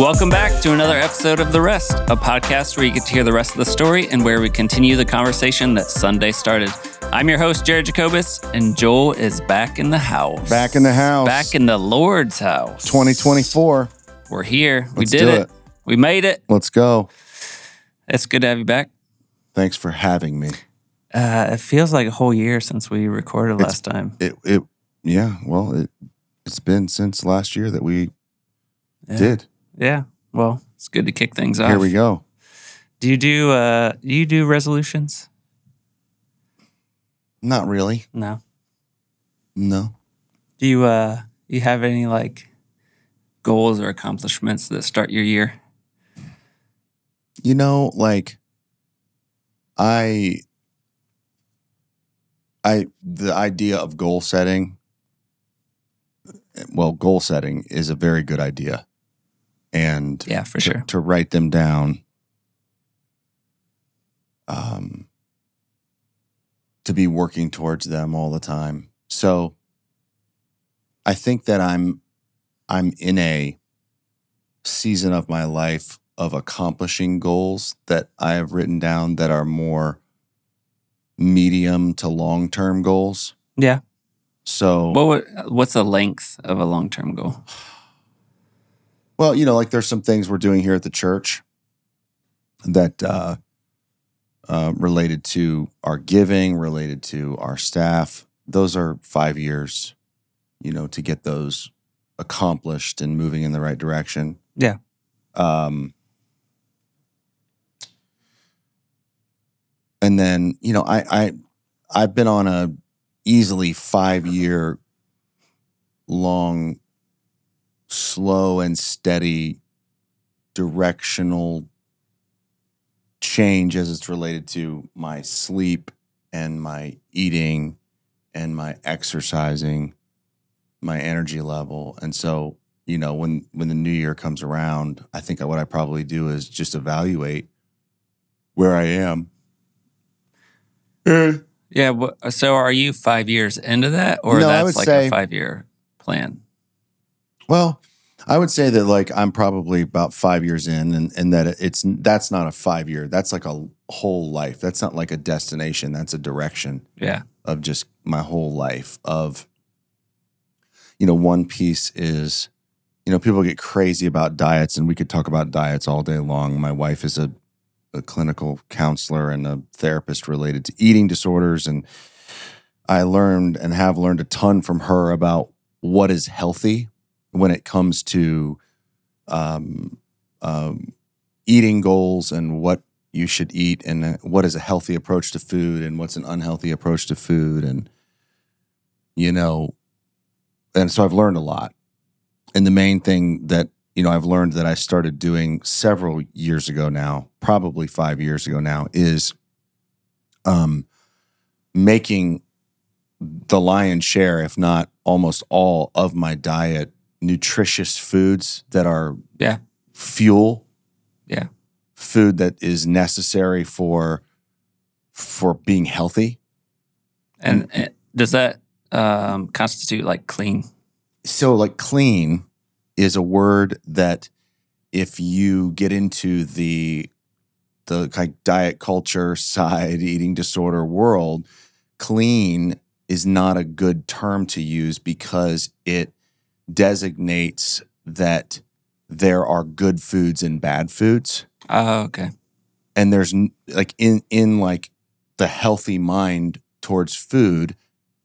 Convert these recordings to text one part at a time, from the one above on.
Welcome back to another episode of The Rest, a podcast where you get to hear the rest of the story and where we continue the conversation that Sunday started. I'm your host, Jared Jacobus, and Joel is back in the house. Back in the house. Back in the Lord's house. 2024. We're here. Let's we did it. it. We made it. Let's go. It's good to have you back. Thanks for having me. Uh, it feels like a whole year since we recorded It's- last time. It it yeah, well, it it's been since last year that we Yeah. did. Yeah. Well, it's good to kick things off. Here we go. Do you do uh do you do resolutions? Not really. No. No. Do you uh you have any like goals or accomplishments that start your year? You know, like I I the idea of goal setting well, goal setting is a very good idea. And Yeah, for to, sure. to write them down um to be working towards them all the time so i think that i'm i'm in a season of my life of accomplishing goals that i have written down that are more medium to long term goals Yeah. so What would, what's the length of a long-term goal? Well, you know, like there's some things we're doing here at the church that uh, uh, related to our giving, related to our staff. Those are five years, you know, to get those accomplished and moving in the right direction. Yeah. Um, and then, you know, I, I, I've been on a easily five year long slow and steady directional change as it's related to my sleep and my eating and my exercising my energy level and so you know when when the new year comes around i think what i probably do is just evaluate where i am mm. Yeah. So are you five years into that, or No, I that's would like say- a five-year plan? Well, I would say that like I'm probably about five years in, and and that it's that's not a five year. That's like a whole life. That's not like a destination. That's a direction Yeah. of just my whole life. Of you know, one piece is you know people get crazy about diets, and we could talk about diets all day long. My wife is a a clinical counselor and a therapist related to eating disorders, and I learned and have learned a ton from her about what is healthy when it comes to um, um, eating goals and what you should eat and uh, what is a healthy approach to food and what's an unhealthy approach to food and you know and so I've learned a lot. And the main thing that you know I've learned that I started doing several years ago now probably 5 years ago now is um making the lion's share if not almost all of my diet nutritious foods that are Yeah. fuel Yeah. food that is necessary for for being healthy And, and does that um, constitute like clean? so like clean is a word that if you get into the the kind of diet culture side eating disorder world clean is not a good term to use because it designates that there are good foods and bad foods Oh, okay. and there's like in in like the healthy mind towards food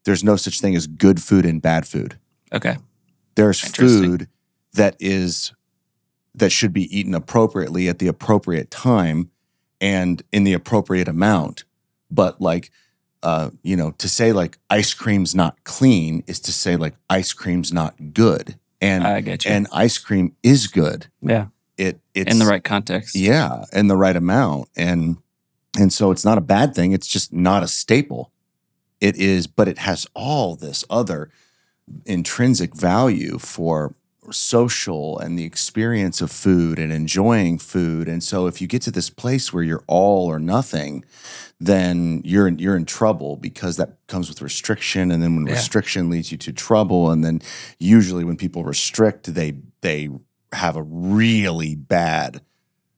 there's no such thing as good food and bad food Okay. there's food that is that should be eaten appropriately at the appropriate time and in the appropriate amount but like uh you know to say like ice cream's not clean is to say like ice cream's not good and I get you. and ice cream is good yeah. it it's In the right context. yeah, in the right amount. And and so it's not a bad thing. It's just not a staple. It is, but it has all this other intrinsic value for social and the experience of food and enjoying food. And so if you get to this place where you're all or nothing, then you're in, you're in trouble because that comes with restriction and then when Yeah. restriction leads you to trouble and then usually when people restrict they they have a really bad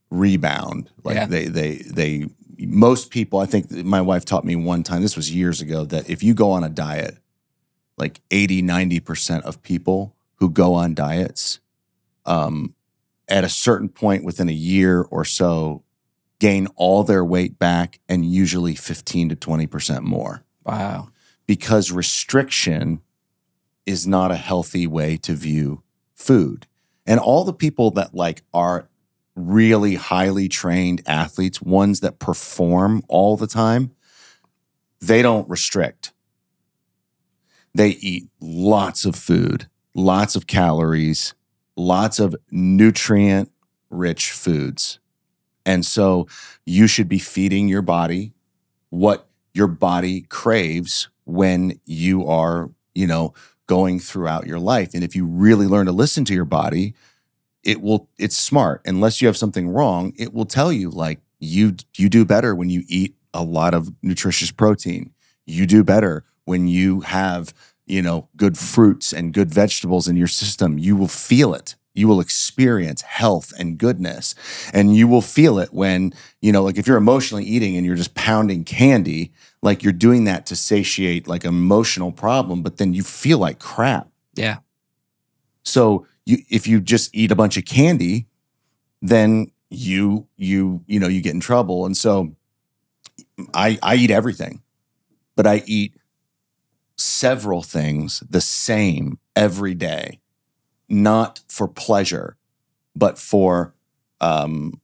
rebound. Like Yeah. they they they most people, I think my wife taught me one time, this was years ago, that if you go on a diet, like 80, 90% of people who go on diets, um, at a certain point within a year or so, gain all their weight back and usually 15 to 20% more Wow. because restriction is not a healthy way to view food. And all the people that like are really highly trained athletes, ones that perform all the time, they don't restrict. They eat lots of food, lots of calories, lots of nutrient rich foods. And so you should be feeding your body what your body craves when you are, you know, going throughout your life. And if you really learn to listen to your body, it will it's smart. Unless you have something wrong, it will tell you like you you do better when you eat a lot of nutritious protein. You do better when you have, you know, good fruits and good vegetables in your system. You will feel it. You will experience health and goodness. And you will feel it when, you know, like if you're emotionally eating and you're just pounding candy, like you're doing that to satiate like emotional problem, but then you feel like crap. Yeah. So you if you just eat a bunch of candy, then you you you know you get in trouble. And so I I eat everything, but I eat several things the same every day, not for pleasure, but for um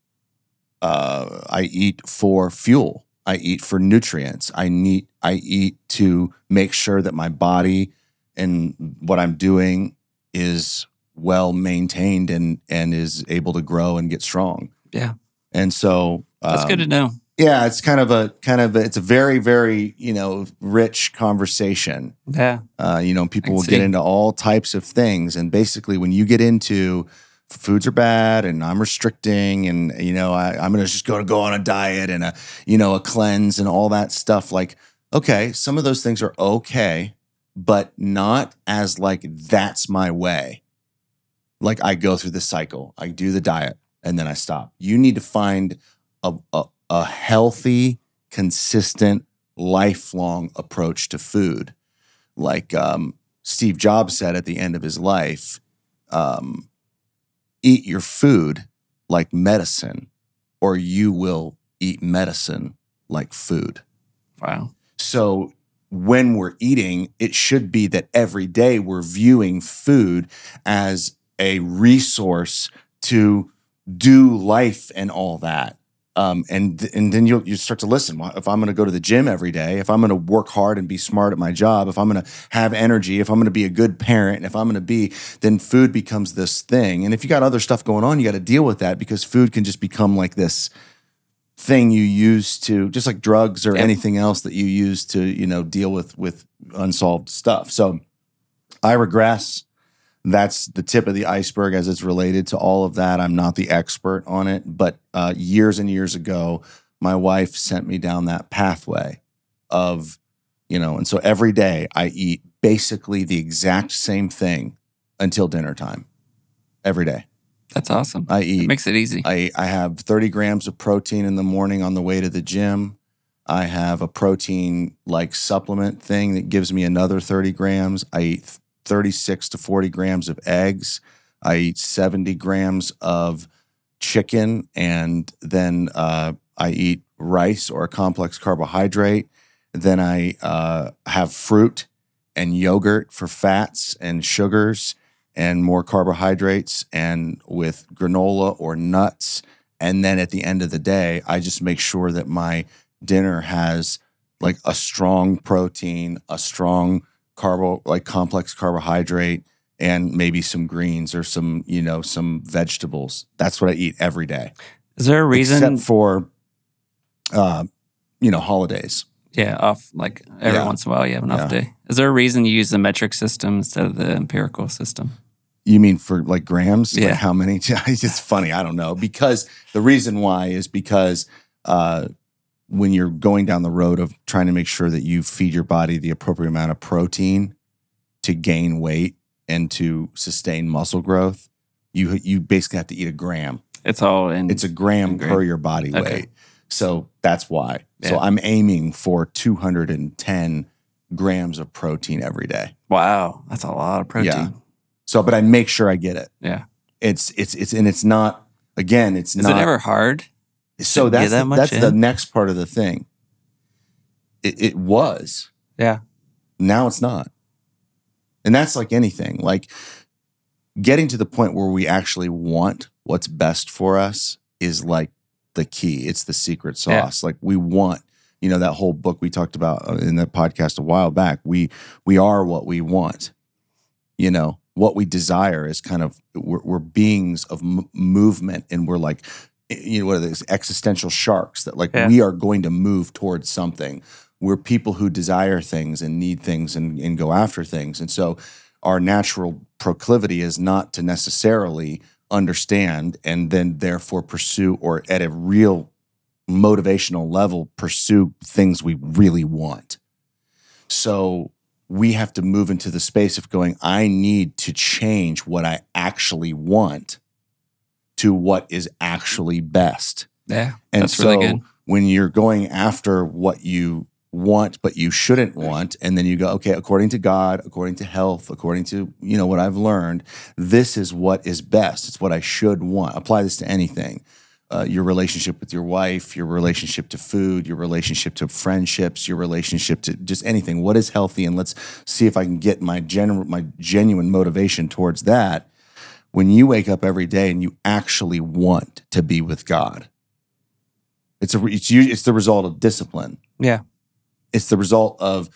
uh I eat for fuel. I eat for nutrients. I need I eat to make sure that my body and what I'm doing is well maintained and and is able to grow and get strong. Yeah. And so That's good to um, know. Yeah, it's kind of a kind of a, it's a very very you know rich conversation. Yeah. Uh, you know, people will get into all types of things, and basically, when you get into foods are bad and I'm restricting and you know I, I'm gonna just go to go on a diet and a you know a cleanse and all that stuff. Like, okay, some of those things are okay, but not as like that's my way. Like I go through the cycle, I do the diet, and then I stop. You need to find a, a, a healthy, consistent, lifelong approach to food. Like um, Steve Jobs said at the end of his life, um, eat your food like medicine, or you will eat medicine like food. Wow. So when we're eating, it should be that every day we're viewing food as a resource to do life and all that. Um, and and then you'll you start to listen. If I'm going to go to the gym every day, if I'm going to work hard and be smart at my job, if I'm going to have energy, if I'm going to be a good parent, if I'm going to be, then food becomes this thing. And if you got other stuff going on, you got to deal with that because food can just become like this thing you use to just like drugs or Yep. anything else that you use to you know deal with with unsolved stuff so i regress that's the tip of the iceberg as it's related to all of that i'm not the expert on it but uh, years and years ago my wife sent me down that pathway of you know and so every day i eat basically the exact same thing until dinner time every day That's awesome. i It eat makes it easy. I, I have 30 grams of protein in the morning on the way to the gym. I have a protein like supplement thing that gives me another 30 grams. I eat 36 to 40 grams of eggs. I eat 70 grams of chicken. And then uh, I eat rice or a complex carbohydrate. Then I uh, have fruit and yogurt for fats and sugars and more carbohydrates and with granola or nuts. And then at the end of the day, I just make sure that my dinner has like a strong protein, a strong carbo, like complex carbohydrate, and maybe some greens or some, you know, some vegetables. That's what I eat every day. Is there a reason? Except for, uh, you know, holidays. yeah, off like every Yeah. once in a while you have an off Yeah. day. Is there a reason you use the metric system instead of the empirical system? You mean for like grams? Yeah. Like how many? it's funny. I don't know. Because the reason why is because uh, when you're going down the road of trying to make sure that you feed your body the appropriate amount of protein to gain weight and to sustain muscle growth, You you basically have to eat a gram. It's all in. It's a gram gram. per your body Okay. weight. So that's why. So I'm aiming for 210 grams of protein every day. wow. That's a lot of protein. Yeah. So, but I make sure I get it. Yeah. It's it's it's and it's not again. It's Is not Is it ever hard? So that's that the, that's the next part of the thing. It, it was Yeah. now it's not, and that's like anything. Like getting to the point where we actually want what's best for us is like the key. It's the secret Yeah. sauce. Like we want, you know, that whole book we talked about uh, in that podcast a while back. We we are what we want. You know, what we desire is kind of we're, we're beings of m- movement, and we're like, eh, you know, what are these existential sharks that like Yeah. we are going to move towards something. We're people who desire things and need things and, and go after things, and so our natural proclivity is not to necessarily understand and then therefore pursue or at a real motivational level pursue things we really want. So we have to move into the space of going, I need to change what I actually want to what is actually best. Yeah. And That's so really good. when you're going after what you want but you shouldn't want and then you go okay according to god according to health according to you know what i've learned this is what is best it's what i should want apply this to anything uh, your relationship with your wife your relationship to food your relationship to friendships your relationship to just anything what is healthy and let's see if i can get my gen- my genuine motivation towards that when you wake up every day and you actually want to be with god it's a it's, u- it's the result of discipline Yeah. it's the result of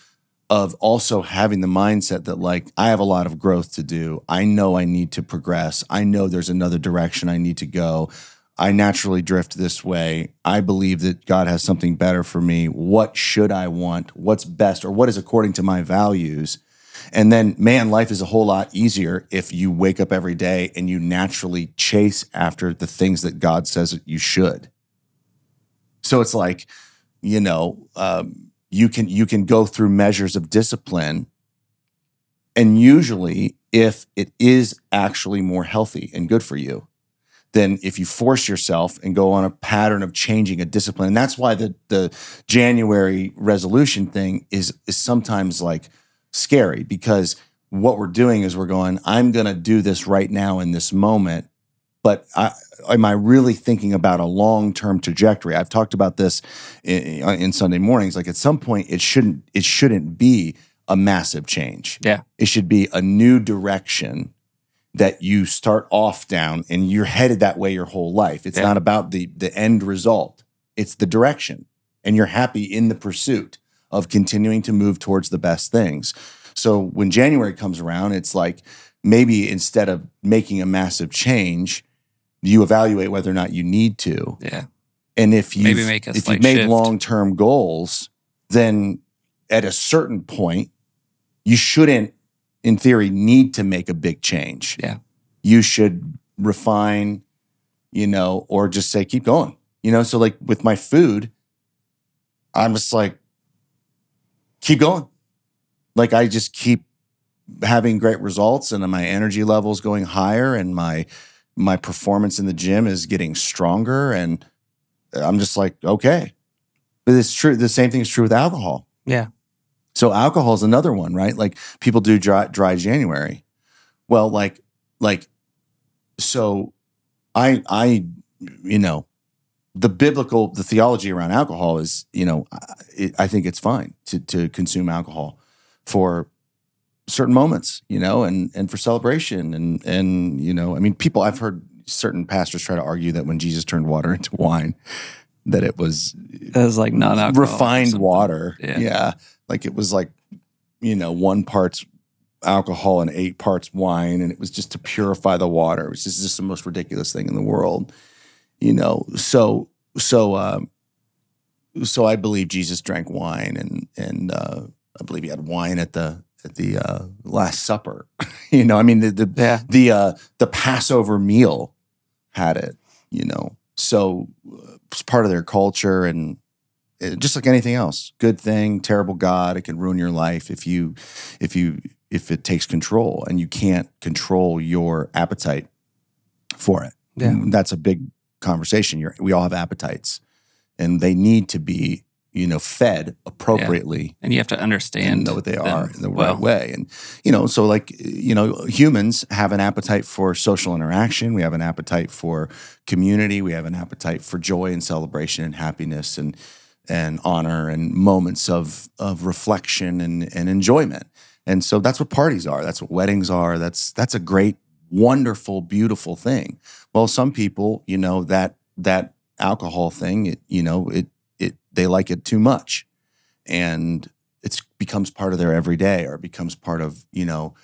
of also having the mindset that like I have a lot of growth to do. I know I need to progress. I know there's another direction I need to go. I naturally drift this way. I believe that God has something better for me. What should I want? What's best or what is according to my values? And then man, life is a whole lot easier if you wake up every day and you naturally chase after the things that God says you should. So it's like, you know, um, you can you can go through measures of discipline and usually if it is actually more healthy and good for you than if you force yourself and go on a pattern of changing a discipline and that's why the the January resolution thing is is sometimes like scary because what we're doing is we're going I'm going to do this right now in this moment but I, am I really thinking about a long term trajectory? I've talked about this in, uh, in Sunday mornings. Like at some point, it shouldn't it shouldn't be a massive change. Yeah. it should be a new direction that you start off down, and you're headed that way your whole life. It's Yeah. not about the the end result; it's the direction, and you're happy in the pursuit of continuing to move towards the best things. So when January comes around, it's like maybe instead of making a massive change, you evaluate whether or not you need to. Yeah. And if you if you've made long term goals, then at a certain point, you shouldn't, in theory, need to make a big change. Yeah. You should refine, you know, or just say keep going. You know, so like with my food, I'm just like keep going. Like I just keep having great results and my energy levels going higher and my my performance in the gym is getting stronger and I'm just like, okay. But it's true. The same thing is true with alcohol. Yeah. So alcohol is another one, right? Like people do dry, dry January. Well, like, like, so I, I, you know, the biblical, the theology around alcohol is, you know, I, I think it's fine to, to consume alcohol for certain moments, you know, and, and for celebration. And, and, you know, I mean, people, I've heard certain pastors try to argue that when Jesus turned water into wine, that it was That was like non alcohol. refined water. Yeah. Like it was like, you know, one parts alcohol and eight parts wine. And it was just to purify the water. It was just, just the most ridiculous thing in the world. You know, so so um so I believe Jesus drank wine and and uh I believe he had wine at the at the uh Last Supper. you know, I mean the the the uh the Passover meal had it, you know. So uh, it's part of their culture and uh, just like anything else, good thing, terrible God, it can ruin your life if you if you if it takes control and you can't control your appetite. for it. Yeah. That's a big conversation. You're, we all have appetites and they need to be, you know, fed appropriately And you have to understand and know what they are in the well. right way. And, you know, so like, you know, humans have an appetite for social interaction. We have an appetite for community. We have an appetite for joy and celebration and happiness and, and honor and moments of, of reflection and, and enjoyment. And so that's what parties are. That's what weddings are. That's, that's a great, wonderful, beautiful thing. Well, some people, you know, that, that alcohol thing, it, you know, it, it, they like it too much and it becomes part of their everyday or becomes part of you know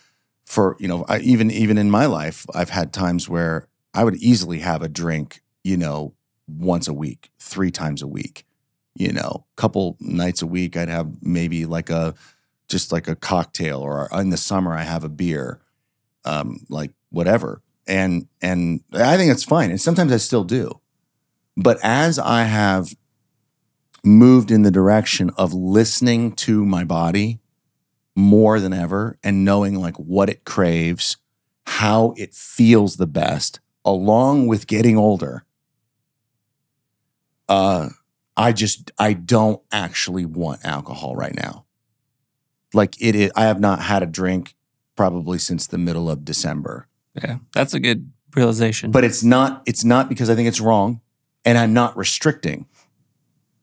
for you know I, even even in my life i've had times where i would easily have a drink you know once a week three times a week you know couple nights a week i'd have maybe like a just like a cocktail or in the summer i have a beer um like whatever and and i think it's fine and sometimes i still do but as i have moved in the direction of listening to my body more than ever and knowing like what it craves, how it feels the best, along with getting older. Uh I just I don't actually want alcohol right now. Like it is, I have not had a drink probably since the middle of December. Yeah, that's a good realization. But it's not it's not because I think it's wrong and I'm not restricting.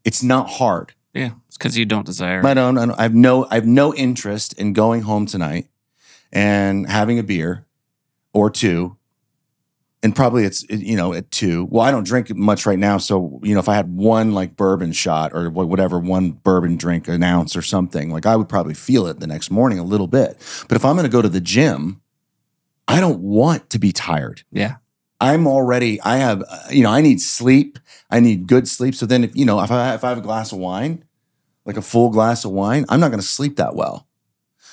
It's not hard. yeah, it's because you don't desire. I don't, I don't- I have no, I have no interest in going home tonight and having a beer or two. And probably it's, you know, at two. Well, I don't drink much right now. So, you know, if I had one like bourbon shot or whatever, one bourbon drink, an ounce or something, like I would probably feel it the next morning a little bit. But if I'm going to go to the gym, I don't want to be tired. yeah, I'm already, I have, uh, you know, I need sleep. I need good sleep. So then, if, you know, if I, if I have a glass of wine, like a full glass of wine, I'm not going to sleep that well.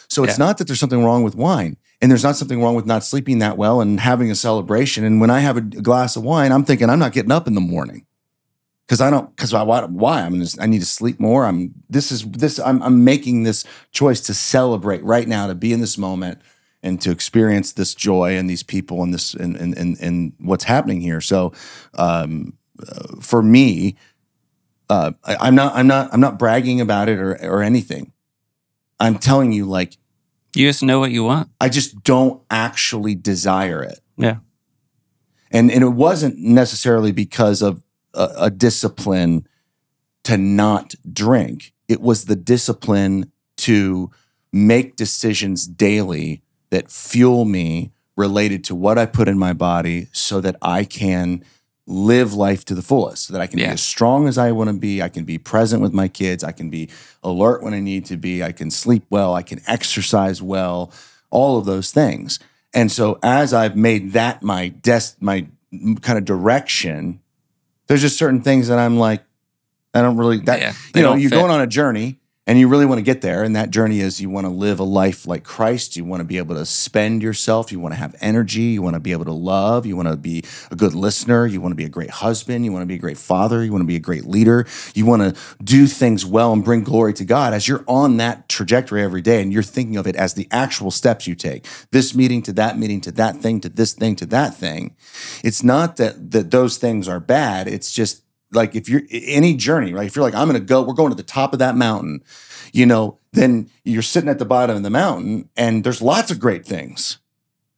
So it's Yeah. not that there's something wrong with wine. And there's not something wrong with not sleeping that well and having a celebration. And when I have a glass of wine, I'm thinking I'm not getting up in the morning because I don't, because I, why, why? I'm just, I need to sleep more. I'm, this is, this, I'm, I'm making this choice to celebrate right now, to be in this moment and to experience this joy and these people and this, and, and, and, and what's happening here. So, um, uh, for me, uh, I, I'm not, I'm not, I'm not bragging about it or, or anything. I'm telling you, like, you just know what you want. I just don't actually desire it. Yeah. And and it wasn't necessarily because of a, a discipline to not drink. It was the discipline to make decisions daily that fuel me related to what I put in my body so that I can live life to the fullest, so that I can be as strong as I want to be. I can be present with my kids. I can be alert when I need to be. I can sleep well. I can exercise well, all of those things. And so as I've made that my des- my kind of direction, there's just certain things that I'm like, I don't really that Yeah, you know, you're fit. going on a journey and you really want to get there. And that journey is you want to live a life like Christ. You want to be able to spend yourself. You want to have energy. You want to be able to love. You want to be a good listener. You want to be a great husband. You want to be a great father. You want to be a great leader. You want to do things well and bring glory to God as you're on that trajectory every day and you're thinking of it as the actual steps you take. This meeting to that meeting to that thing to this thing to that thing. It's not that that those things are bad. It's just like if you're any journey, right? If you're like, I'm gonna go, we're going to the top of that mountain, you know, then you're sitting at the bottom of the mountain and there's lots of great things.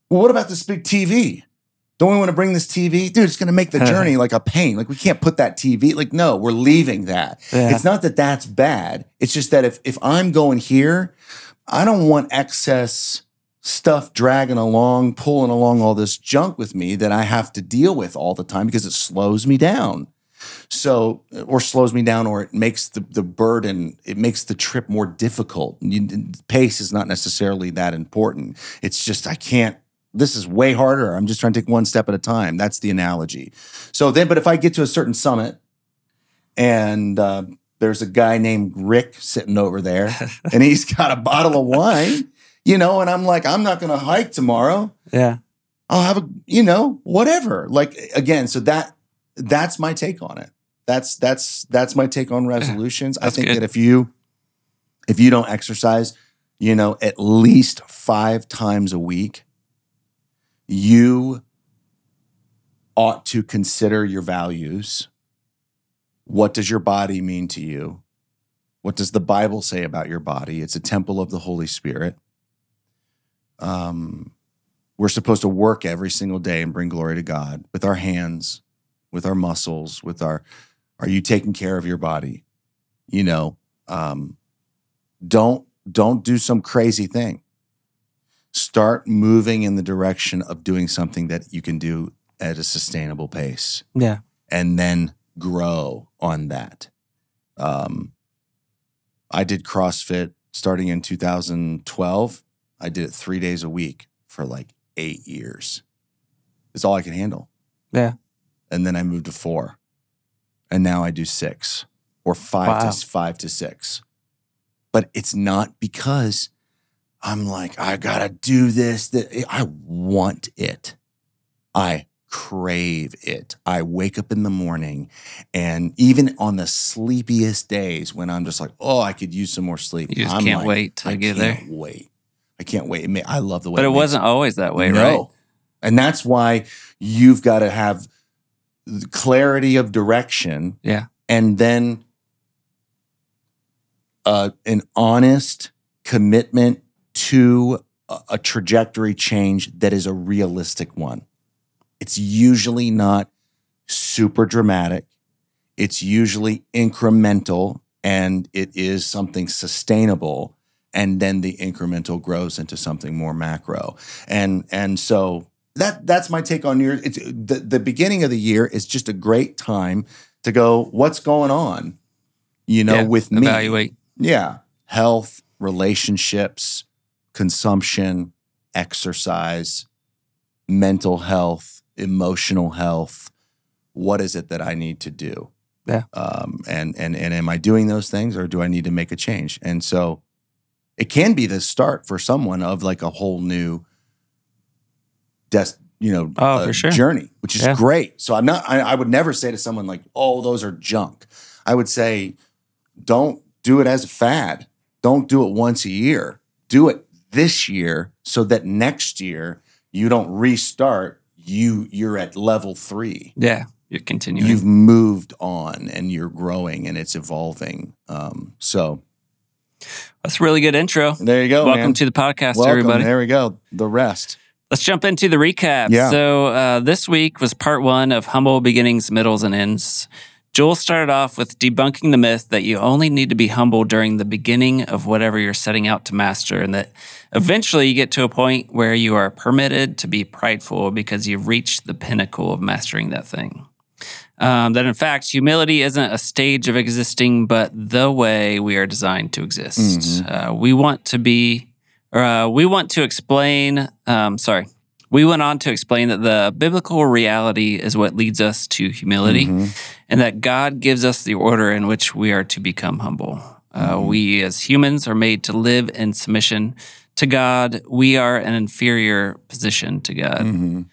Well, what about this big TV? Don't we want to bring this TV? Dude, it's going to make the journey like a pain. Like we can't put that TV. Like, no, we're leaving that. Yeah. It's not that that's bad. It's just that if if I'm going here, I don't want excess stuff dragging along, pulling along all this junk with me that I have to deal with all the time because it slows me down. So, or slows me down, or it makes the, the burden, it makes the trip more difficult. You, pace is not necessarily that important. It's just, I can't, this is way harder. I'm just trying to take one step at a time. That's the analogy. So then, but if I get to a certain summit and uh, there's a guy named Rick sitting over there and he's got a bottle of wine, you know, and I'm like, I'm not going to hike tomorrow. Yeah. I'll have a, you know, whatever. Like again, so that that's my take on it. That's that's that's my take on resolutions. I think good. that if you if you don't exercise, you know, at least 5 times a week, you ought to consider your values. What does your body mean to you? What does the Bible say about your body? It's a temple of the Holy Spirit. Um, we're supposed to work every single day and bring glory to God with our hands, with our muscles, with our. Are you taking care of your body? You know, um, don't don't do some crazy thing. Start moving in the direction of doing something that you can do at a sustainable pace Yeah. and then grow on that. Um, I did CrossFit starting in 2012. I did it three days a week for like eight years. It's all I could handle. Yeah. And then I moved to four. And now I do six or five Wow. to five to six. But it's not because I'm like, I gotta do this. That I want it. I crave it. I wake up in the morning and even on the sleepiest days when I'm just like, oh, I could use some more sleep. You just I'm can't like, wait to I get there. can't wait. I can't wait. It I love the way But it makes- wasn't always that way, no. right? And that's why you've got to have clarity of direction. Yeah. And then uh, an honest commitment to a, a trajectory change that is a realistic one. It's usually not super dramatic, it's usually incremental and it is something sustainable. And then the incremental grows into something more macro. And and so that that's my take on your it's the, the beginning of the year is just a great time to go, what's going on? You know, Yeah, with me. Evaluate. Yeah. Health, relationships, consumption, exercise, mental health, emotional health. What is it that I need to do? Yeah. Um, and and and am I doing those things or do I need to make a change? And so it can be the start for someone of like a whole new des- you know, Oh, for sure. journey, which is Yeah. great. So I'm not I, I would never say to someone like, oh, those are junk. I would say, don't do it as a fad. Don't do it once a year. Do it this year so that next year you don't restart. You you're at level three. Yeah. You're continuing. You've moved on and you're growing and it's evolving. Um, so That's a really good intro. there you go. Welcome man. to the podcast, Welcome. everybody. There we go. The rest. Let's jump into the recap. Yeah. So uh, this week was part one of Humble Beginnings, Middles, and Ends. Joel started off with debunking the myth that you only need to be humble during the beginning of whatever you're setting out to master, and that eventually you get to a point where you are permitted to be prideful because you've reached the pinnacle of mastering that thing. Um, that in fact, humility isn't a stage of existing, but the way we are designed to exist. Uh, we want to be, uh, we want to explain. Um, sorry, we went on to explain that the biblical reality is what leads us to humility, Mhm. and that God gives us the order in which we are to become humble. Uh, We as humans are made to live in submission to God. We are an inferior position to God. Mhm.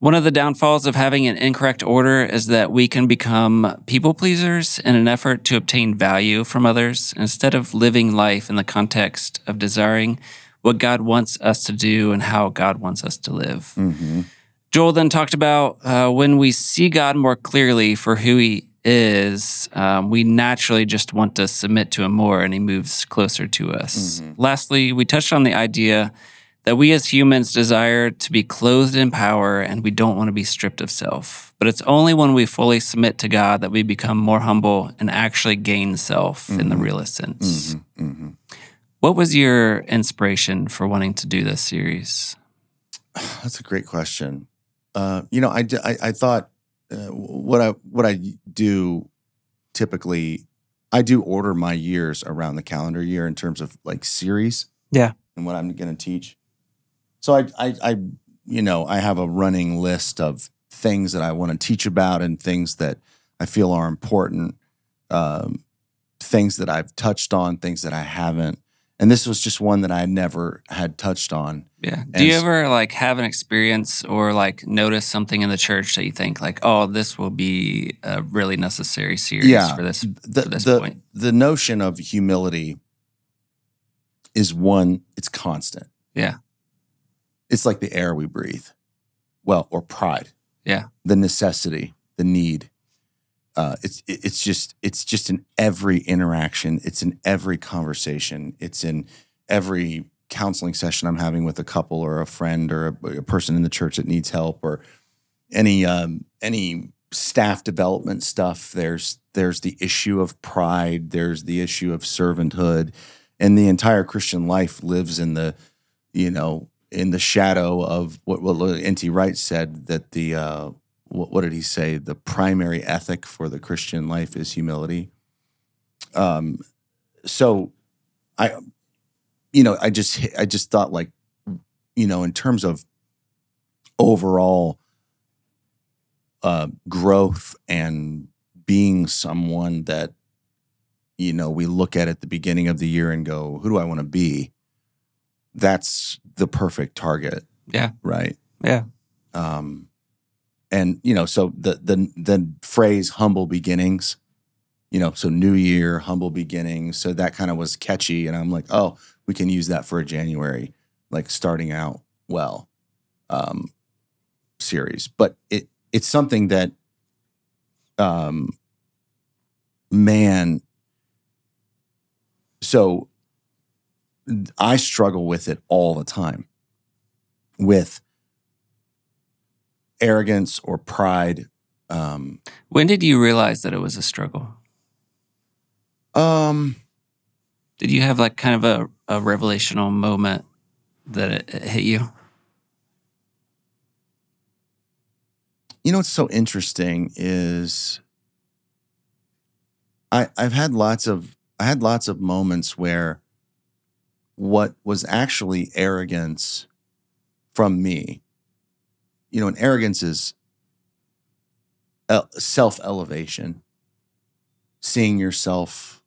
One of the downfalls of having an incorrect order is that we can become people pleasers in an effort to obtain value from others instead of living life in the context of desiring what God wants us to do and how God wants us to live. Mhm. Joel then talked about uh, when we see God more clearly for who he is, um, we naturally just want to submit to him more and he moves closer to us. Lastly, we touched on the idea that we as humans desire to be clothed in power and we don't want to be stripped of self. But it's only when we fully submit to God that we become more humble and actually gain self in the realest sense. Mhm. Mhm. What was your inspiration for wanting to do this series? That's a great question. Uh, you know, I I thought uh, what I what I do typically, I do order my years around the calendar year in terms of like series. Yeah. And what I'm going to teach. So I, I, I, you know, I have a running list of things that I want to teach about and things that I feel are important, um, things that I've touched on, things that I haven't. And this was just one that I never had touched on. Yeah. Do And you ever like have an experience or like notice something in the church that you think like, oh, this will be a really necessary series Yeah. for this the for this the, point? the notion of humility is one it's constant Yeah. it's like the air we breathe well or pride Yeah. the necessity, the need. Uh, it's it's just it's just in every interaction. It's in every conversation. It's in every counseling session I'm having with a couple or a friend or a, a person in the church that needs help or any um, any staff development stuff. There's there's the issue of pride. There's the issue of servanthood, and the entire Christian life lives in the you know in the shadow of what what N.T. Wright said that the uh, what, what did he say? The primary ethic for the Christian life is humility. Um, so I, you know, I just I just thought like, you know, in terms of overall uh, growth and being someone that you know we look at at the beginning of the year and go, who do I want to be? That's the perfect target. Yeah. Right Yeah. um, and you know, so the the the phrase "humble beginnings," you know, so New Year, humble beginnings. So that kind of was catchy, and I'm like, oh, we can use that for a January, like starting out well, um, series. But it it's something that, um, man. So I struggle with it all the time, with arrogance or pride. Um, When did you realize that it was a struggle? um, Did you have like kind of a, a revelational moment that it, it hit you? you know what's so interesting is I I've had lots of I had lots of moments where what was actually arrogance from me, you know, and arrogance is self elevation, seeing yourself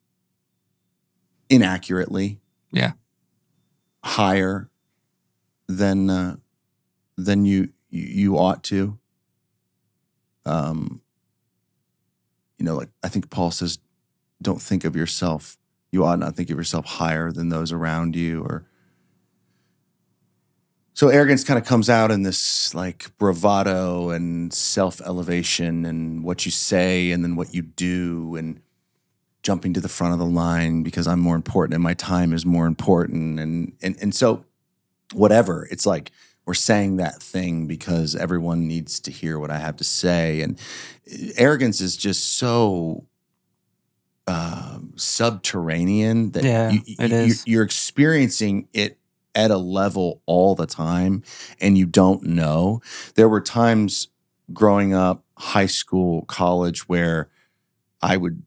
inaccurately, Yeah. higher than uh, than you you you ought to. Um, you know, like I think Paul says, don't think of yourself. You ought not think of yourself higher than those around you, or so arrogance kind of comes out in this like bravado and self elevation and what you say and then what you do and jumping to the front of the line because I'm more important and my time is more important and and and so whatever it's like we're saying that thing because everyone needs to hear what I have to say and arrogance is just so um, subterranean that Yeah, you, it you- is. you're experiencing it at a level all the time and you don't know. There were times growing up, high school, college, where I would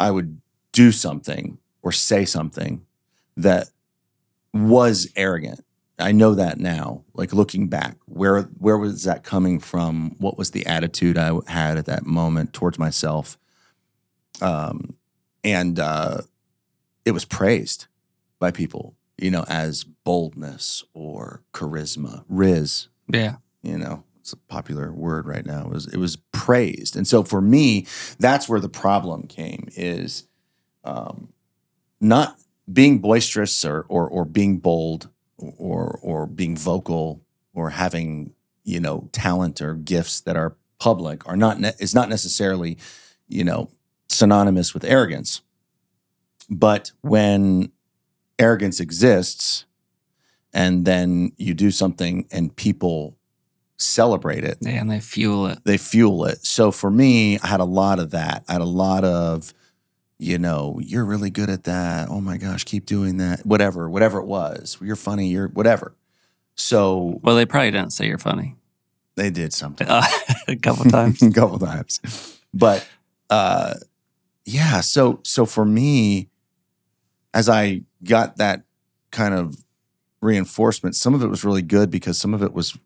I would do something or say something that was arrogant. I know that now. Like looking back, where where was that coming from? What was the attitude I had at that moment towards myself? Um, and uh, it was praised by people, you know, as boldness or charisma, riz. Yeah. you know it's a popular word right now. It was it was praised. And so for me that's where the problem came is um not being boisterous or or, or being bold or or being vocal or having you know talent or gifts that are public are not ne- is not necessarily you know synonymous with arrogance. But when arrogance exists and then you do something and people celebrate it. Yeah, and they fuel it. they fuel it. So for me i had a lot of that. I had a lot of you know you're really good at that. Oh my gosh keep doing that. Whatever whatever it was. You're funny. You're whatever. So Well, they probably didn't say you're funny. They did something uh, a couple times. a couple times. But uh yeah, so so for me, as I got that kind of reinforcement, some of it was really good because some of it was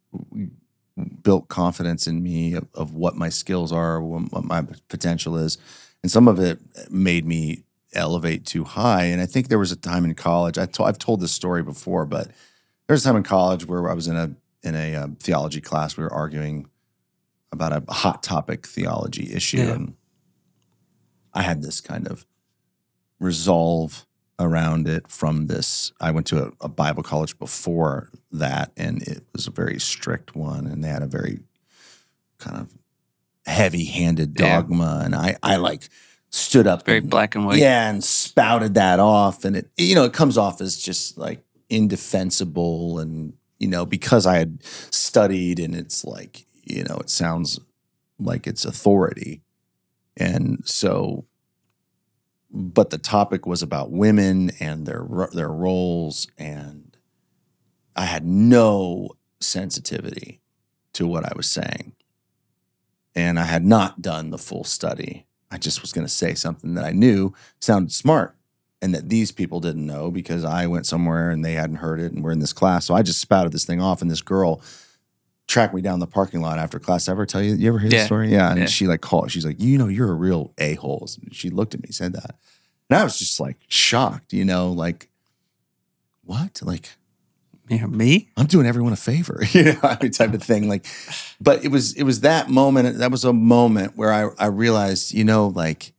built confidence in me of, of what my skills are, what, my potential is, and some of it made me elevate too high. And I think there was a time in college. I I've told this story before, but there was a time in college where I was in a in a um, theology class. We were arguing about a hot topic theology issue, Yeah. and I had this kind of resolve around it from this. I went to a, a Bible college before that, and it was a very strict one, and they had a very kind of heavy-handed Yeah. dogma, and I I like stood up Very and- black and white. yeah, and spouted that off, and it you know it comes off as just like indefensible, and you know because I had studied, and it's like you know it sounds like it's authority, and so, but the topic was about women and their their roles, and I had no sensitivity to what I was saying, and I had not done the full study. I just was going to say something that I knew sounded smart and that these people didn't know because I went somewhere and they hadn't heard it and we're in this class. So I just spouted this thing off and this girl tracked me down the parking lot after class. Ever tell you, you ever hear Yeah. this story? Yeah. And Yeah. she like called, she's like, you know, you're a real a-hole. She looked at me, said that. And I was just like shocked, you know, like, what? Like, Yeah, me? I'm doing everyone a favor, you know, I mean, type of thing. Like, but it was it was that moment. That was a moment where I I realized, you know, like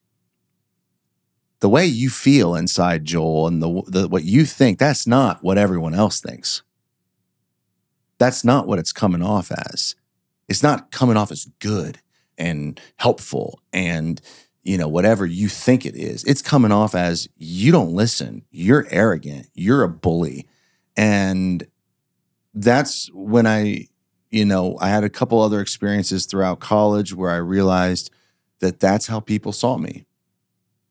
the way you feel inside Joel and the, the what you think, that's not what everyone else thinks. That's not what it's coming off as. It's not coming off as good and helpful and you know whatever you think it is. It's coming off as you don't listen. You're arrogant. You're a bully. And that's when I, you know, I had a couple other experiences throughout college where I realized that that's how people saw me,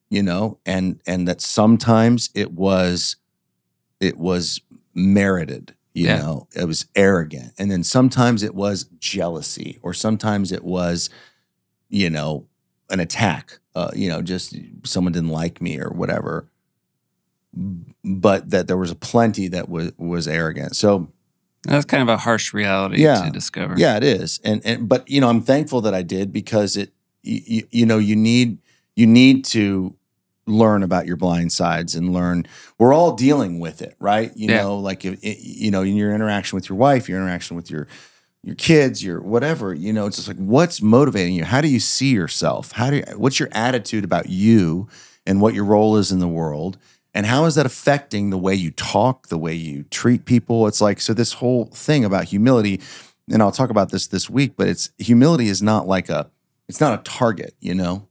you know, and and that sometimes it was, it was merited, you Yeah. know, it was arrogant, and then sometimes it was jealousy, or sometimes it was, you know, an attack, uh, you know, just someone didn't like me or whatever but that there was a plenty that was was arrogant. So That's kind of a harsh reality Yeah. to discover. yeah, it is. And and but you know, I'm thankful that I did because it you, you know, you need you need to learn about your blind sides and learn we're all dealing with it, right? You Yeah. know, like if it, you know, in your interaction with your wife, your interaction with your your kids, your whatever, you know, it's just like what's motivating you? How do you see yourself? How do you, what's your attitude about you and what your role is in the world? And how is that affecting the way you talk, the way you treat people? It's like so this whole thing about humility, and I'll talk about this this week, but it's humility is not like a it's not a target, you know.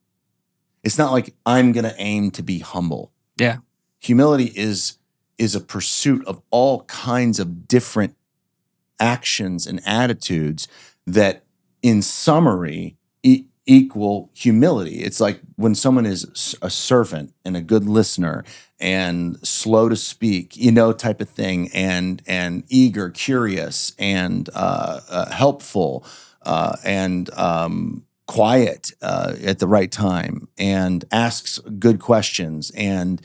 It's not like I'm going to aim to be humble. Yeah. Humility is is a pursuit of all kinds of different actions and attitudes that in summary e- equal humility. It's like when someone is a servant and a good listener and slow to speak, you know, type of thing, and and eager, curious, and uh, uh, helpful, uh, and um, quiet uh, at the right time, and asks good questions, and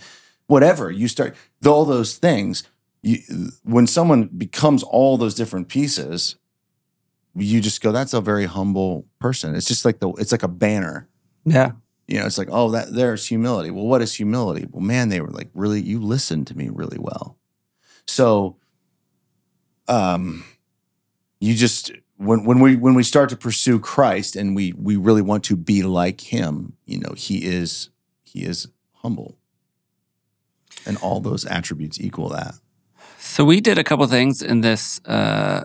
whatever you start, all those things. You, when someone becomes all those different pieces, you just go, "That's a very humble person." It's just like the, it's like a banner. Yeah. You know, it's like, oh, that there's humility. Well, what is humility? Well, man, they were like, really, you listened to me really well. So, um, you just when when we when we start to pursue Christ and we we really want to be like Him, you know, He is He is humble, and all those attributes equal that. So we did a couple things in this uh,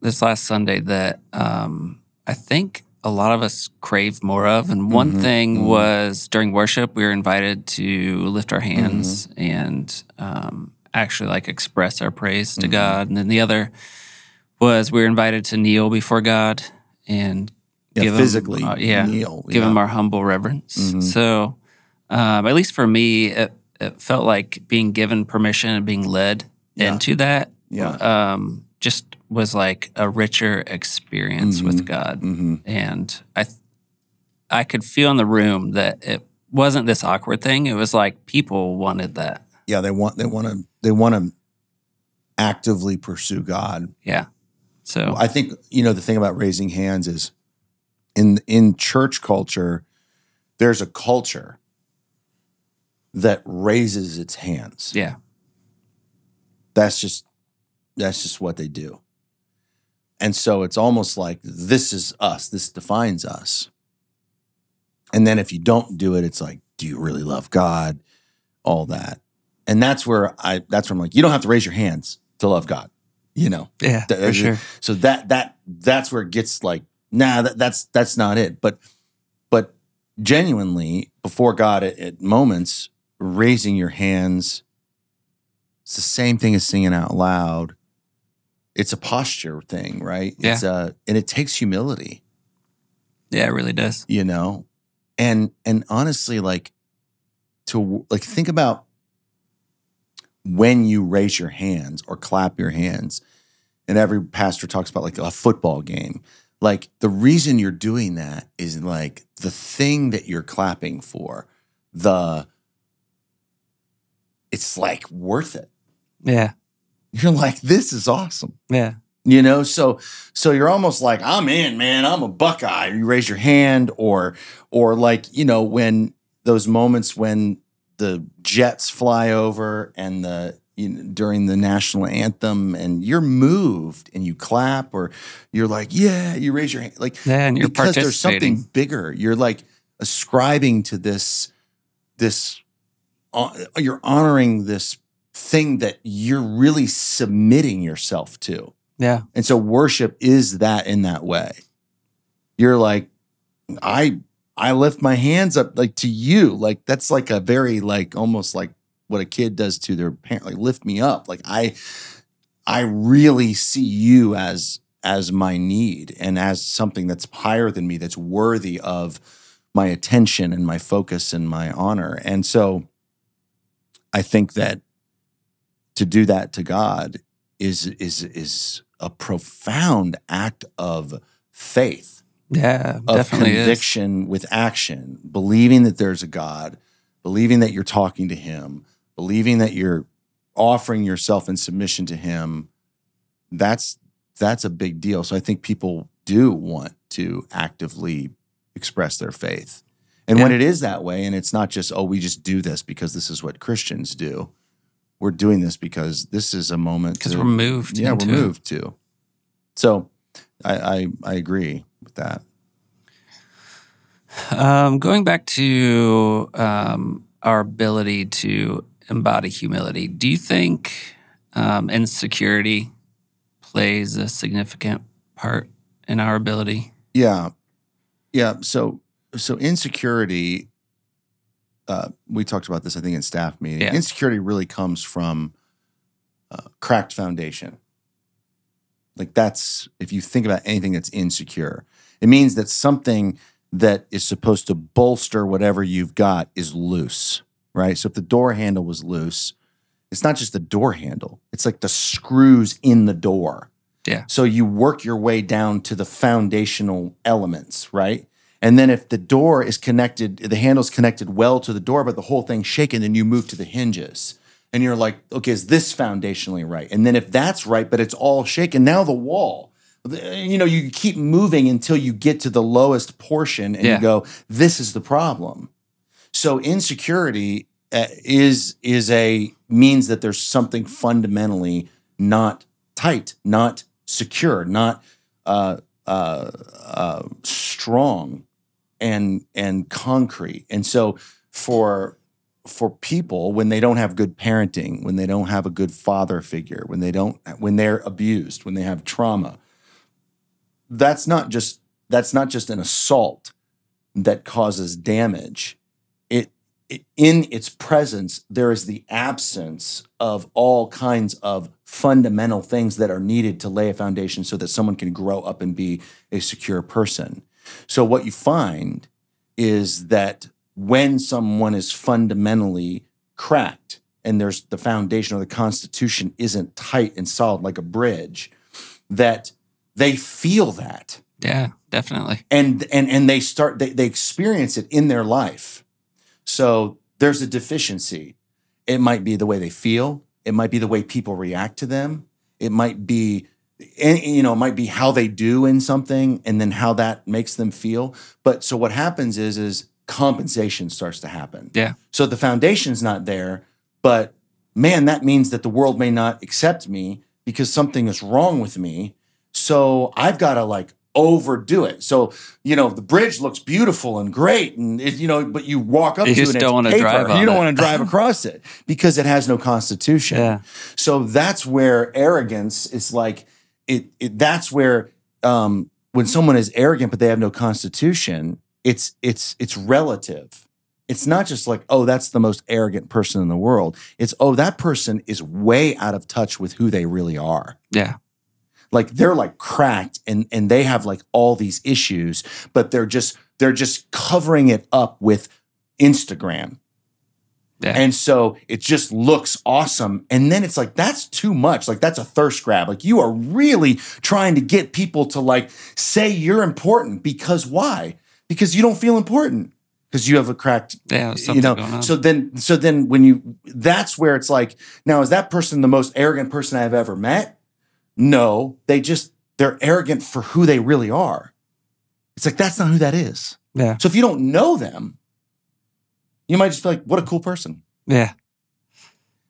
this last Sunday that um, I think a lot of us crave more of. And one Mhm, thing mhm. was during worship, we were invited to lift our hands Mm-hmm. and um, actually like express our praise to Mhm. God. And then the other was we were invited to kneel before God and Yeah, Give physically, uh, yeah, kneel, give yeah. him our humble reverence. Mhm. So, um, at least for me, it, it felt like being given permission and being led Yeah. into that. Yeah. Um, just was like a richer experience with God, hmm and I, th- I could feel in the room that it wasn't this awkward thing. It was like people wanted that. Yeah, they want they want to they want to actively pursue God Yeah. So I think you know the thing about raising hands is in in church culture, there's a culture that raises its hands. yeah, That's just that's just what they do. And so it's almost like this is us. This defines us. And then if you don't do it, it's like, do you really love God? All that. And that's where I that's where I'm like, you don't have to raise your hands to love God. You know. yeah, That- for sure. So that that that's where it gets like nah, that, that's that's not it. But but genuinely before God at, at moments, raising your hands, it's the same thing as singing out loud. It's a posture thing, right? Yeah. It's a, and it takes humility, Yeah, it really does. you know? And and honestly, like to like think about when you raise your hands or clap your hands, and every pastor talks about like a football game. Like the reason you're doing that is like the thing that you're clapping for, the it's like worth it. Yeah. You're like, this is awesome. Yeah. You know, so so you're almost like, I'm in, man. I'm a Buckeye. You raise your hand, or or like, you know, when those moments when the jets fly over and the you know, during the national anthem and you're moved and you clap or you're like, yeah, you raise your hand. Like Yeah. And you're because there's something bigger. You're like ascribing to this, this, uh, you're honoring this thing that you're really submitting yourself to. Yeah. And so worship is that in that way. You're like, I, I lift my hands up like to you. Like that's like a very like almost like what a kid does to their parent. Like lift me up. Like I, I really see you as as my need and as something that's higher than me, that's worthy of my attention and my focus and my honor. And so I think that to do that to God is is is a profound act of faith, Yeah. of Definitely is. conviction with action, believing that there's a God, believing that you're talking to him, believing that you're offering yourself in submission to him. That's that's a big deal. So I think people do want to actively express their faith. And when it is that way, and it's not just, oh, we just do this because this is what Christians do. We're doing this because this is a moment Because we're moved. yeah, we're it. moved to. So I, I I agree with that. Um, going back to um, our ability to embody humility, do you think um, insecurity plays a significant part in our ability? Yeah. Yeah. So so insecurity, uh, we talked about this, I think, in staff meeting. Yeah. Insecurity really comes from uh, cracked foundation. Like that's if you think about anything that's insecure, it means that something that is supposed to bolster whatever you've got is loose, right? So if the door handle was loose, it's not just the door handle, it's like the screws in the door. Yeah. So you work your way down to the foundational elements, right? And then if the door is connected, the handle's connected well to the door, but the whole thing's shaken, then you move to the hinges. And you're like, okay, is this foundationally right? And then if that's right, but it's all shaken, now the wall. You know, you keep moving until you get to the lowest portion and Yeah. you go, this is the problem. So insecurity uh, is is a means that there's something fundamentally not tight, not secure, not uh, uh, uh, strong and and concrete. And so for for people when they don't have good parenting, when they don't have a good father figure, when they don't when they're abused, when they have trauma, that's not just that's not just an assault that causes damage. It, it in its presence there is the absence of all kinds of fundamental things that are needed to lay a foundation so that someone can grow up and be a secure person. So what you find is that when someone is fundamentally cracked and there's the foundation or the constitution isn't tight and solid like a bridge that they feel that. Yeah, definitely. and and and they start they, they experience it in their life. So there's a deficiency. It might be the way they feel. It might be the way people react to them. It might be and you know it might be how they do in something and then how that makes them feel. But so what happens is is compensation starts to happen. Yeah. so the foundation's not there but man that means that the world may not accept me because something is wrong with me so I've got to like overdo it. So you know the bridge looks beautiful and great, and it, you know, but you walk up You to it, don't it's wanna drive You don't want to drive across it because it has no constitution. Yeah. So that's where arrogance is like it. it that's where um, when someone is arrogant but they have no constitution, it's it's it's relative. It's not just like, oh, that's the most arrogant person in the world. It's oh, that person is way out of touch with who they really are. Yeah. Like they're like cracked and and they have like all these issues, but they're just they're just covering it up with Instagram. Yeah. And so it just looks awesome. And then it's like, that's too much. Like, that's a thirst grab. Like, you are really trying to get people to like say you're important because why? Because you don't feel important because you have a cracked, yeah. you something know. going on. So then, so then when you, that's where it's like, now, is that person the most arrogant person I've ever met? No, they just, they're arrogant for who they really are. It's like, that's not who that is. yeah. So if you don't know them, you might just be like, what a cool person Yeah.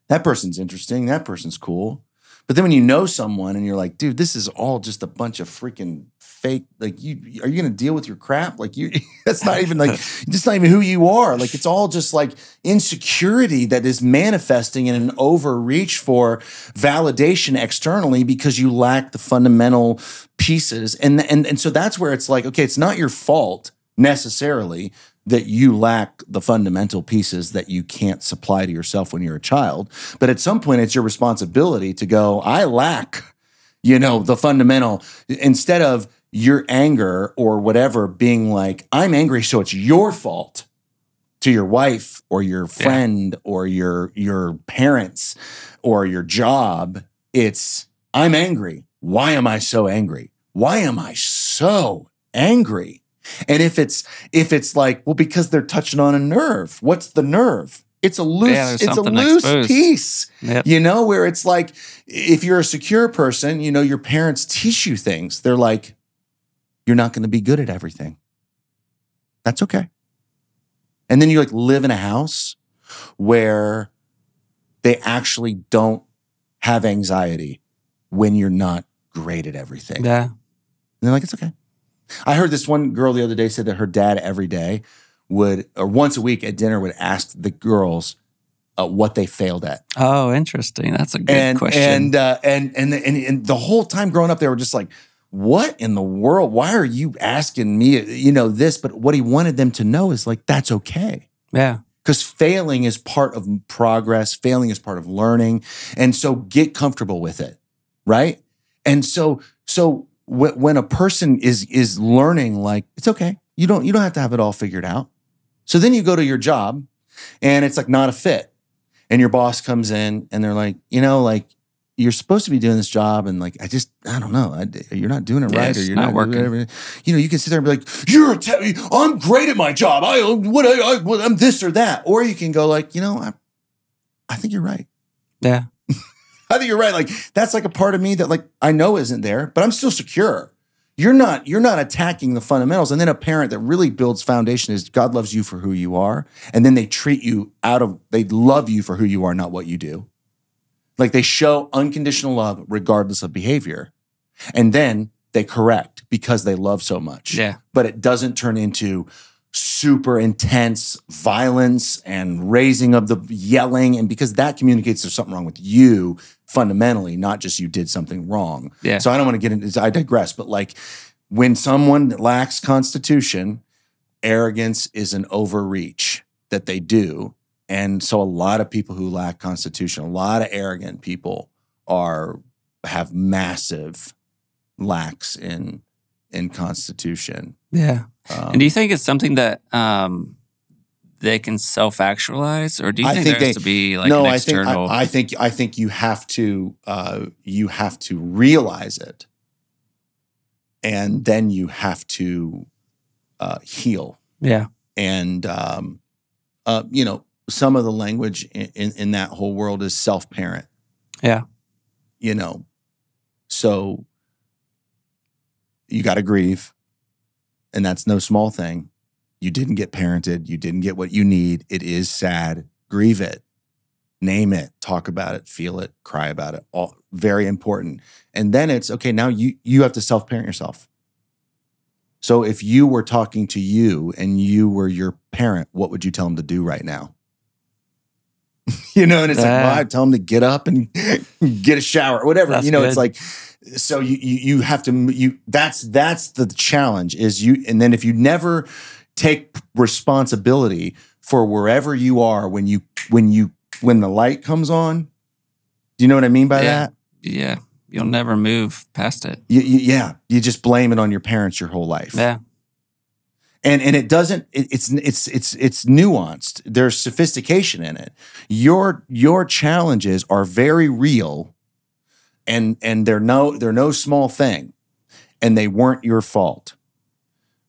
that person's interesting. That person's cool. But then when you know someone and you're like, dude, this is all just a bunch of freaking fake. Like, you are you gonna deal with your crap? Like, you that's not even like just not even who you are. Like, it's all just like insecurity that is manifesting in an overreach for validation externally because you lack the fundamental pieces. And and and so that's where it's like, okay, it's not your fault necessarily that you lack the fundamental pieces that you can't supply to yourself when you're a child. But at some point, it's your responsibility to go, I lack, you know, the fundamental, instead of your anger or whatever being like, I'm angry, so it's your fault to your wife or your friend or your your parents or your job. It's I'm angry. Why am I so angry? Why am I so angry? And if it's if it's like, well, because they're touching on a nerve. What's the nerve? It's a loose, Yeah, it's a loose exposed. piece. Yep. You know, where it's like if you're a secure person, you know, your parents teach you things. They're like, you're not going to be good at everything. That's okay. And then you like live in a house where they actually don't have anxiety when you're not great at everything. Yeah. And they're like, it's okay. I heard this one girl the other day said that her dad every day would, or once a week at dinner, would ask the girls uh, what they failed at. Oh, interesting. That's a good and question. and, uh, and and and and the whole time growing up, they were just like, "What in the world? Why are you asking me? You know this?" But what he wanted them to know is like, that's okay yeah. because failing is part of progress failing is part of learning and so get comfortable with it right and so so wh- when a person is is learning like it's okay. You don't you don't have to have it all figured out. So then you go to your job and it's like not a fit. And your boss comes in and they're like you know like you're supposed to be doing this job and like i just i don't know. I, you're not doing it right it's or you're not not, working. working you know you can sit there and be like you're a te- i'm great at my job. I what I, I i'm this or that. Or you can go like you know i i think you're right. Yeah. I think you're right. Like that's like a part of me that like i know isn't there but i'm still secure. You're not you're not attacking the fundamentals. And then a parent that really builds foundation is god loves you for who you are. And then they treat you out of they love you for who you are not what you do. Like they show unconditional love regardless of behavior. And then they correct because they love so much. Yeah. but it doesn't turn into super intense violence and raising of the yelling and because that communicates there's something wrong with you fundamentally not just you did something wrong Yeah. so i don't want to get into i digress but like when someone lacks constitution arrogance is an overreach that they do and so a lot of people who lack constitution a lot of arrogant people are have massive lacks in in constitution Yeah. Um, and do you think it's something that um, they can self actualize, or do you I think, think there has they- to be like no, an I think external? I, I think I think you have to uh, you have to realize it, and then you have to uh, heal. yeah. And um, uh, you know, some of the language in, in, in that whole world is self parent. Yeah. You know, so you got to grieve, and that's no small thing. You didn't get parented. You didn't get what you need. It is sad. Grieve it name it, talk about it, feel it, cry about it. All very important. And then it's okay, now you you have to self-parent yourself. So if you were talking to you and you were your parent, what would you tell them to do right now? you know, and it's like, well, I tell them to get up and get a shower, whatever. That's you know, it's like, so you, you you have to you that's that's the challenge is you and then if you never take responsibility for wherever you are when you when you when the light comes on, do you know what I mean by Yeah. that? Yeah. You'll never move past it. You, you, yeah, you just blame it on your parents your whole life. Yeah. And and it doesn't it, it's it's it's it's nuanced. There's sophistication in it. Your your challenges are very real and and they're no they're no small thing. And they weren't your fault.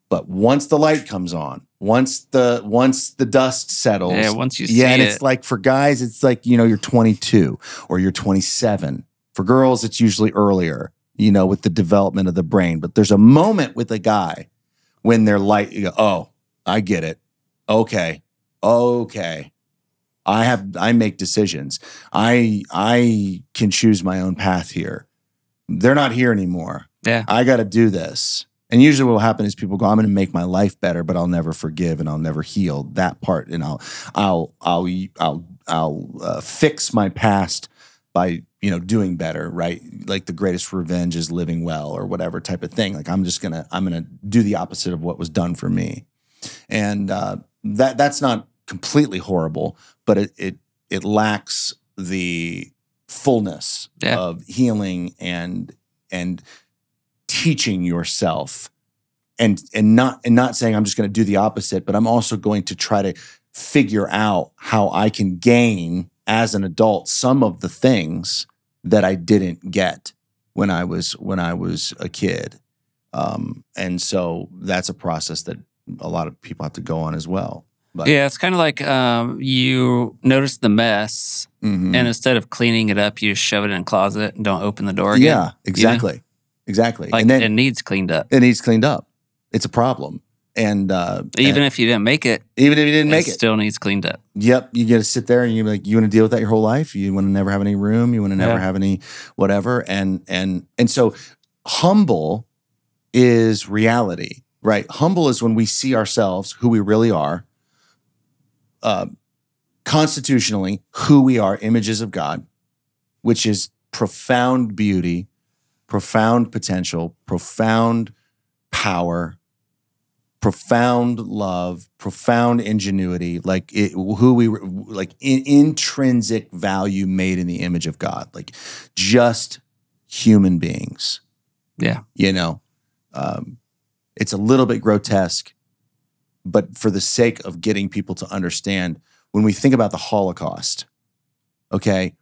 But once the light comes on once the once the dust settles Yeah. Once you yeah and it, it's like for guys it's like you know you're 22 or you're 27 for girls it's usually earlier you know with the development of the brain. But there's a moment with a guy when they're light you go oh i get it. Okay. Okay. I have i make decisions. I i can choose my own path here. They're not here anymore. Yeah. i got to do this. And usually what will happen is people go i'm going to make my life better but i'll never forgive and i'll never heal that part and i'll i'll i'll i'll i'll uh, fix my past by you know doing better right? Like the greatest revenge is living well or whatever type of thing. Like i'm just gonna i'm gonna do the opposite of what was done for me. And uh, that that's not completely horrible but it it it lacks the fullness Yeah. of healing and and teaching yourself. And and not and not saying i'm just to do the opposite but i'm also going to try to figure out how i can gain as an adult some of the things that i didn't get when i was when i was a kid um, and so that's a process that a lot of people have to go on as well but Yeah. It's kind of like um, you notice the mess, Mhm. and instead of cleaning it up, you just shove it in a closet and don't open the door again. yeah exactly exactly Like and then it needs cleaned up. it needs cleaned up it's a problem and uh, Even and if you didn't make it, even if you didn't make it it still needs cleaned up. Yep, you got to sit there and you like you want to deal with that your whole life. You want to never have any room. You want to never Yeah. have any whatever. And and and so humble is reality, right? Humble is when we see ourselves who we really are, uh, constitutionally who we are, images of God, which is profound beauty, profound potential, profound power, profound love, profound ingenuity, like it, who we were- like in, intrinsic value made in the image of God, like just human beings. Yeah. You know, um, it's a little bit grotesque, but for the sake of getting people to understand, when we think about the Holocaust, okay,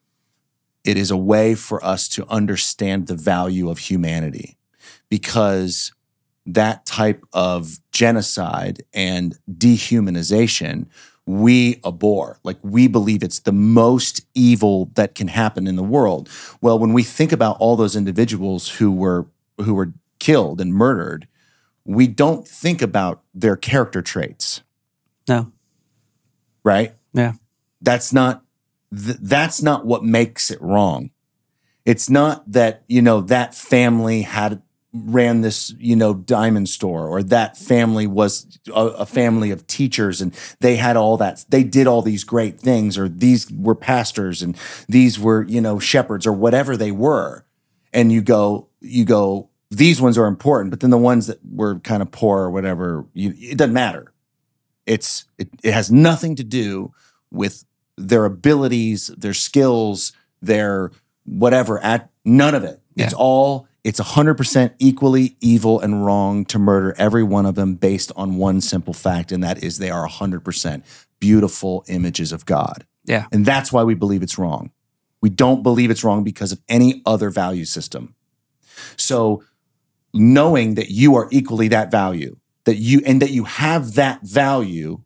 it is a way for us to understand the value of humanity because that type of genocide and dehumanization we abhor. Like we believe it's the most evil that can happen in the world. Well when we think about all those individuals who were who were killed and murdered we don't think about their character traits. No. right? Yeah. that's not th- that's not what makes it wrong. It's not that you know that family had ran this you know diamond store or that family was a, a family of teachers and they had all that they did all these great things or these were pastors and these were you know shepherds or whatever they were. And you go you go these ones are important but then the ones that were kind of poor or whatever you, it doesn't matter. It's it, it has nothing to do with their abilities their skills their whatever at none of it. It's all it's 100% equally evil and wrong to murder every one of them based on one simple fact and that is they are 100% beautiful images of god Yeah. and that's why we believe it's wrong we don't believe it's wrong because of any other value system so knowing that you are equally that value that you and that you have that value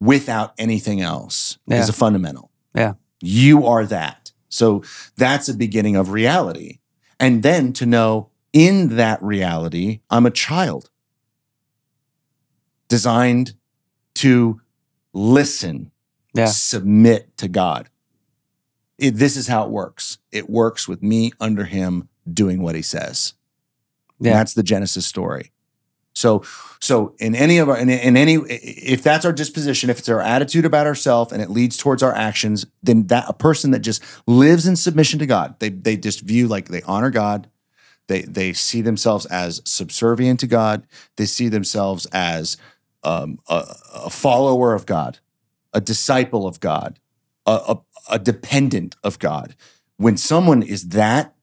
without anything else Yeah. is a fundamental Yeah. you are that so that's a beginning of reality and then to know in that reality i'm a child designed to listen Yeah. submit to god It- this is how it works it works with me under him doing what he says Yeah. that's the Genesis story. So, so in any of our, in, in any, if that's our disposition, if it's our attitude about ourselves and it leads towards our actions, then that a person that just lives in submission to God, they they just view like they honor God, they they see themselves as subservient to God, they see themselves as um, a, a follower of God, a disciple of God, a, a, a dependent of God. When someone is that,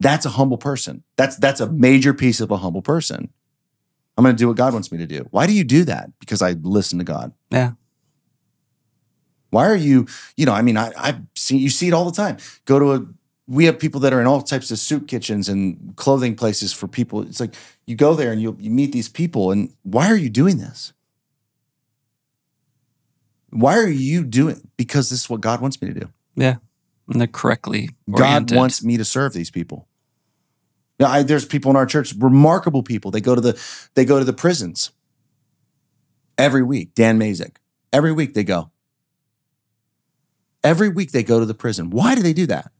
that's a humble person. That's that's a major piece of a humble person. I'm going to do what God wants me to do. Why do you do that? Because I listen to God. Yeah. Why are you, you know, I mean, I, I see, you see it all the time. Go to a, we have people that are in all types of soup kitchens and clothing places for people. It's like you go there and you, you meet these people and why are you doing this? Why are you doing? Because this is what God wants me to do. Yeah. And they're correctly God wants me to serve these people. Yeah, I, there's people in our church, remarkable people. They go to the they go to the prisons every week. Dan Mazik. Every week they go. Every week they go to the prison. Why do they do that?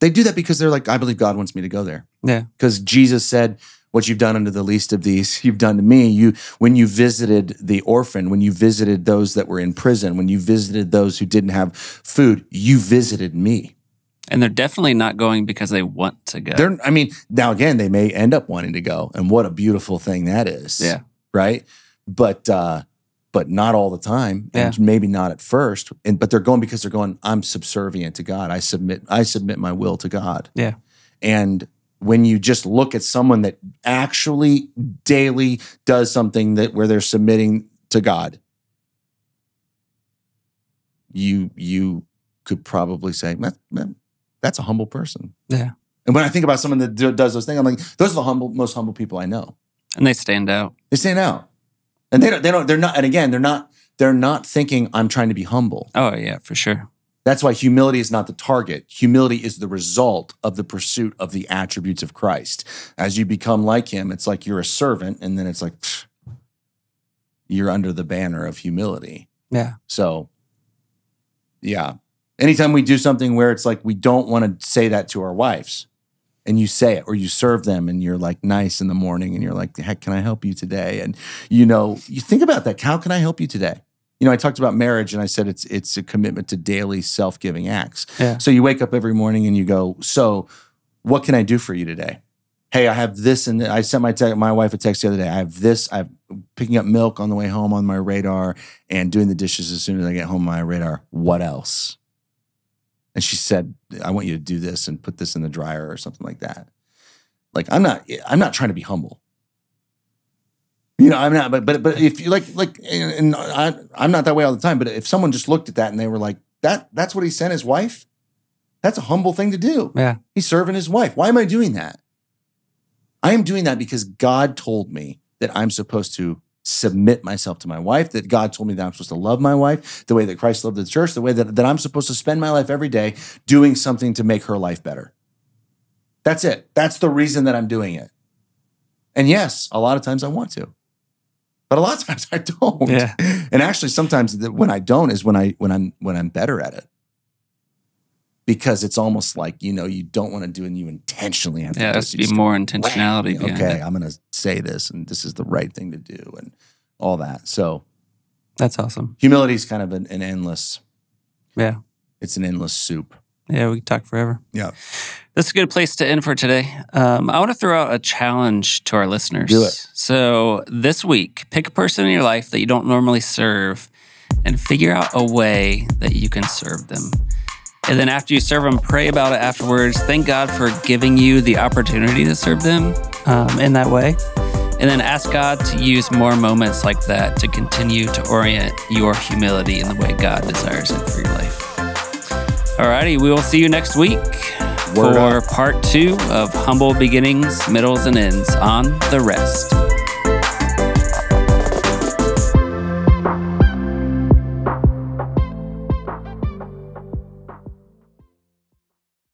They do that because they're like, I believe God wants me to go there. Yeah. Because Jesus said, What you've done unto the least of these, you've done to me. You when you visited the orphan, when you visited those that were in prison, when you visited those who didn't have food, you visited me. And they're definitely not going because they want to go. They're, I mean, now again, they may end up wanting to go, and what a beautiful thing that is. Yeah. Right. But uh, but not all the time, and maybe not at first. And but they're going because they're going. I'm subservient to God. I submit. I submit my will to God. Yeah. And when you just look at someone that actually daily does something that where they're submitting to God, you you could probably say that, that- that's a humble person. Yeah. And when I think about someone that do- does those things, I'm like, those are the humble, most humble people I know. And they stand out. They stand out, and they don't. They don't. They're not. And again, they're not. They're not thinking I'm trying to be humble. Oh, yeah, for sure. That's why humility is not the target. Humility is the result of the pursuit of the attributes of Christ. As you become like Him, it's like you're a servant, and then it's like pfft, you're under the banner of humility. Yeah. So, yeah. Anytime we do something where it's like we don't want to say that to our wives, and you say it, or you serve them, and you're like nice in the morning, and you're like, "Heck, can I help you today?" And you know, you think about that. How can I help you today? You know, I talked about marriage, and I said it's it's a commitment to daily self giving acts. Yeah. So you wake up every morning and you go, "So, what can I do for you today?" Hey, I have this, and I sent my te- my wife a text the other day. I have this. I'm picking up milk on the way home on my radar, and doing the dishes as soon as I get home on my radar. What else? And she said, "I want you to do this and put this in the dryer or something like that." Like I'm not, I'm not trying to be humble. You know, I'm not. But but but if you like like, and and I, I'm not that way all the time. But if someone just looked at that and they were like, "That that's what he sent his wife," that's a humble thing to do. Yeah. He's serving his wife. Why am I doing that? I am doing that because God told me that I'm supposed to submit myself to my wife, that God told me that I'm supposed to love my wife the way that Christ loved the church, the way that, that I'm supposed to spend my life every day doing something to make her life better. That's it. That's the reason that I'm doing it. And yes, a lot of times I want to. But a lot of times I don't. Yeah. And actually sometimes the- when I don't is when I when I'm when I'm better at it. Because it's almost like, you know, you don't want to do it and you intentionally have to Yeah, do it. has to You be more intentionality okay, it. I'm going to say this and this is the right thing to do and all that. So That's awesome. humility is kind of an, an endless, Yeah. it's an endless soup. Yeah, we could talk forever. Yeah. That's a good place to end for today. Um, I want to throw out a challenge to our listeners. Do it. So this week, pick a person in your life that you don't normally serve and figure out a way that you can serve them. And then after you serve them, pray about it afterwards. Thank God for giving you the opportunity to serve them um, in that way. And then ask God to use more moments like that to continue to orient your humility in the way God desires it for your life. Alrighty, we will see you next week Word for part two of Humble Beginnings, Middles, and Ends on The Rest.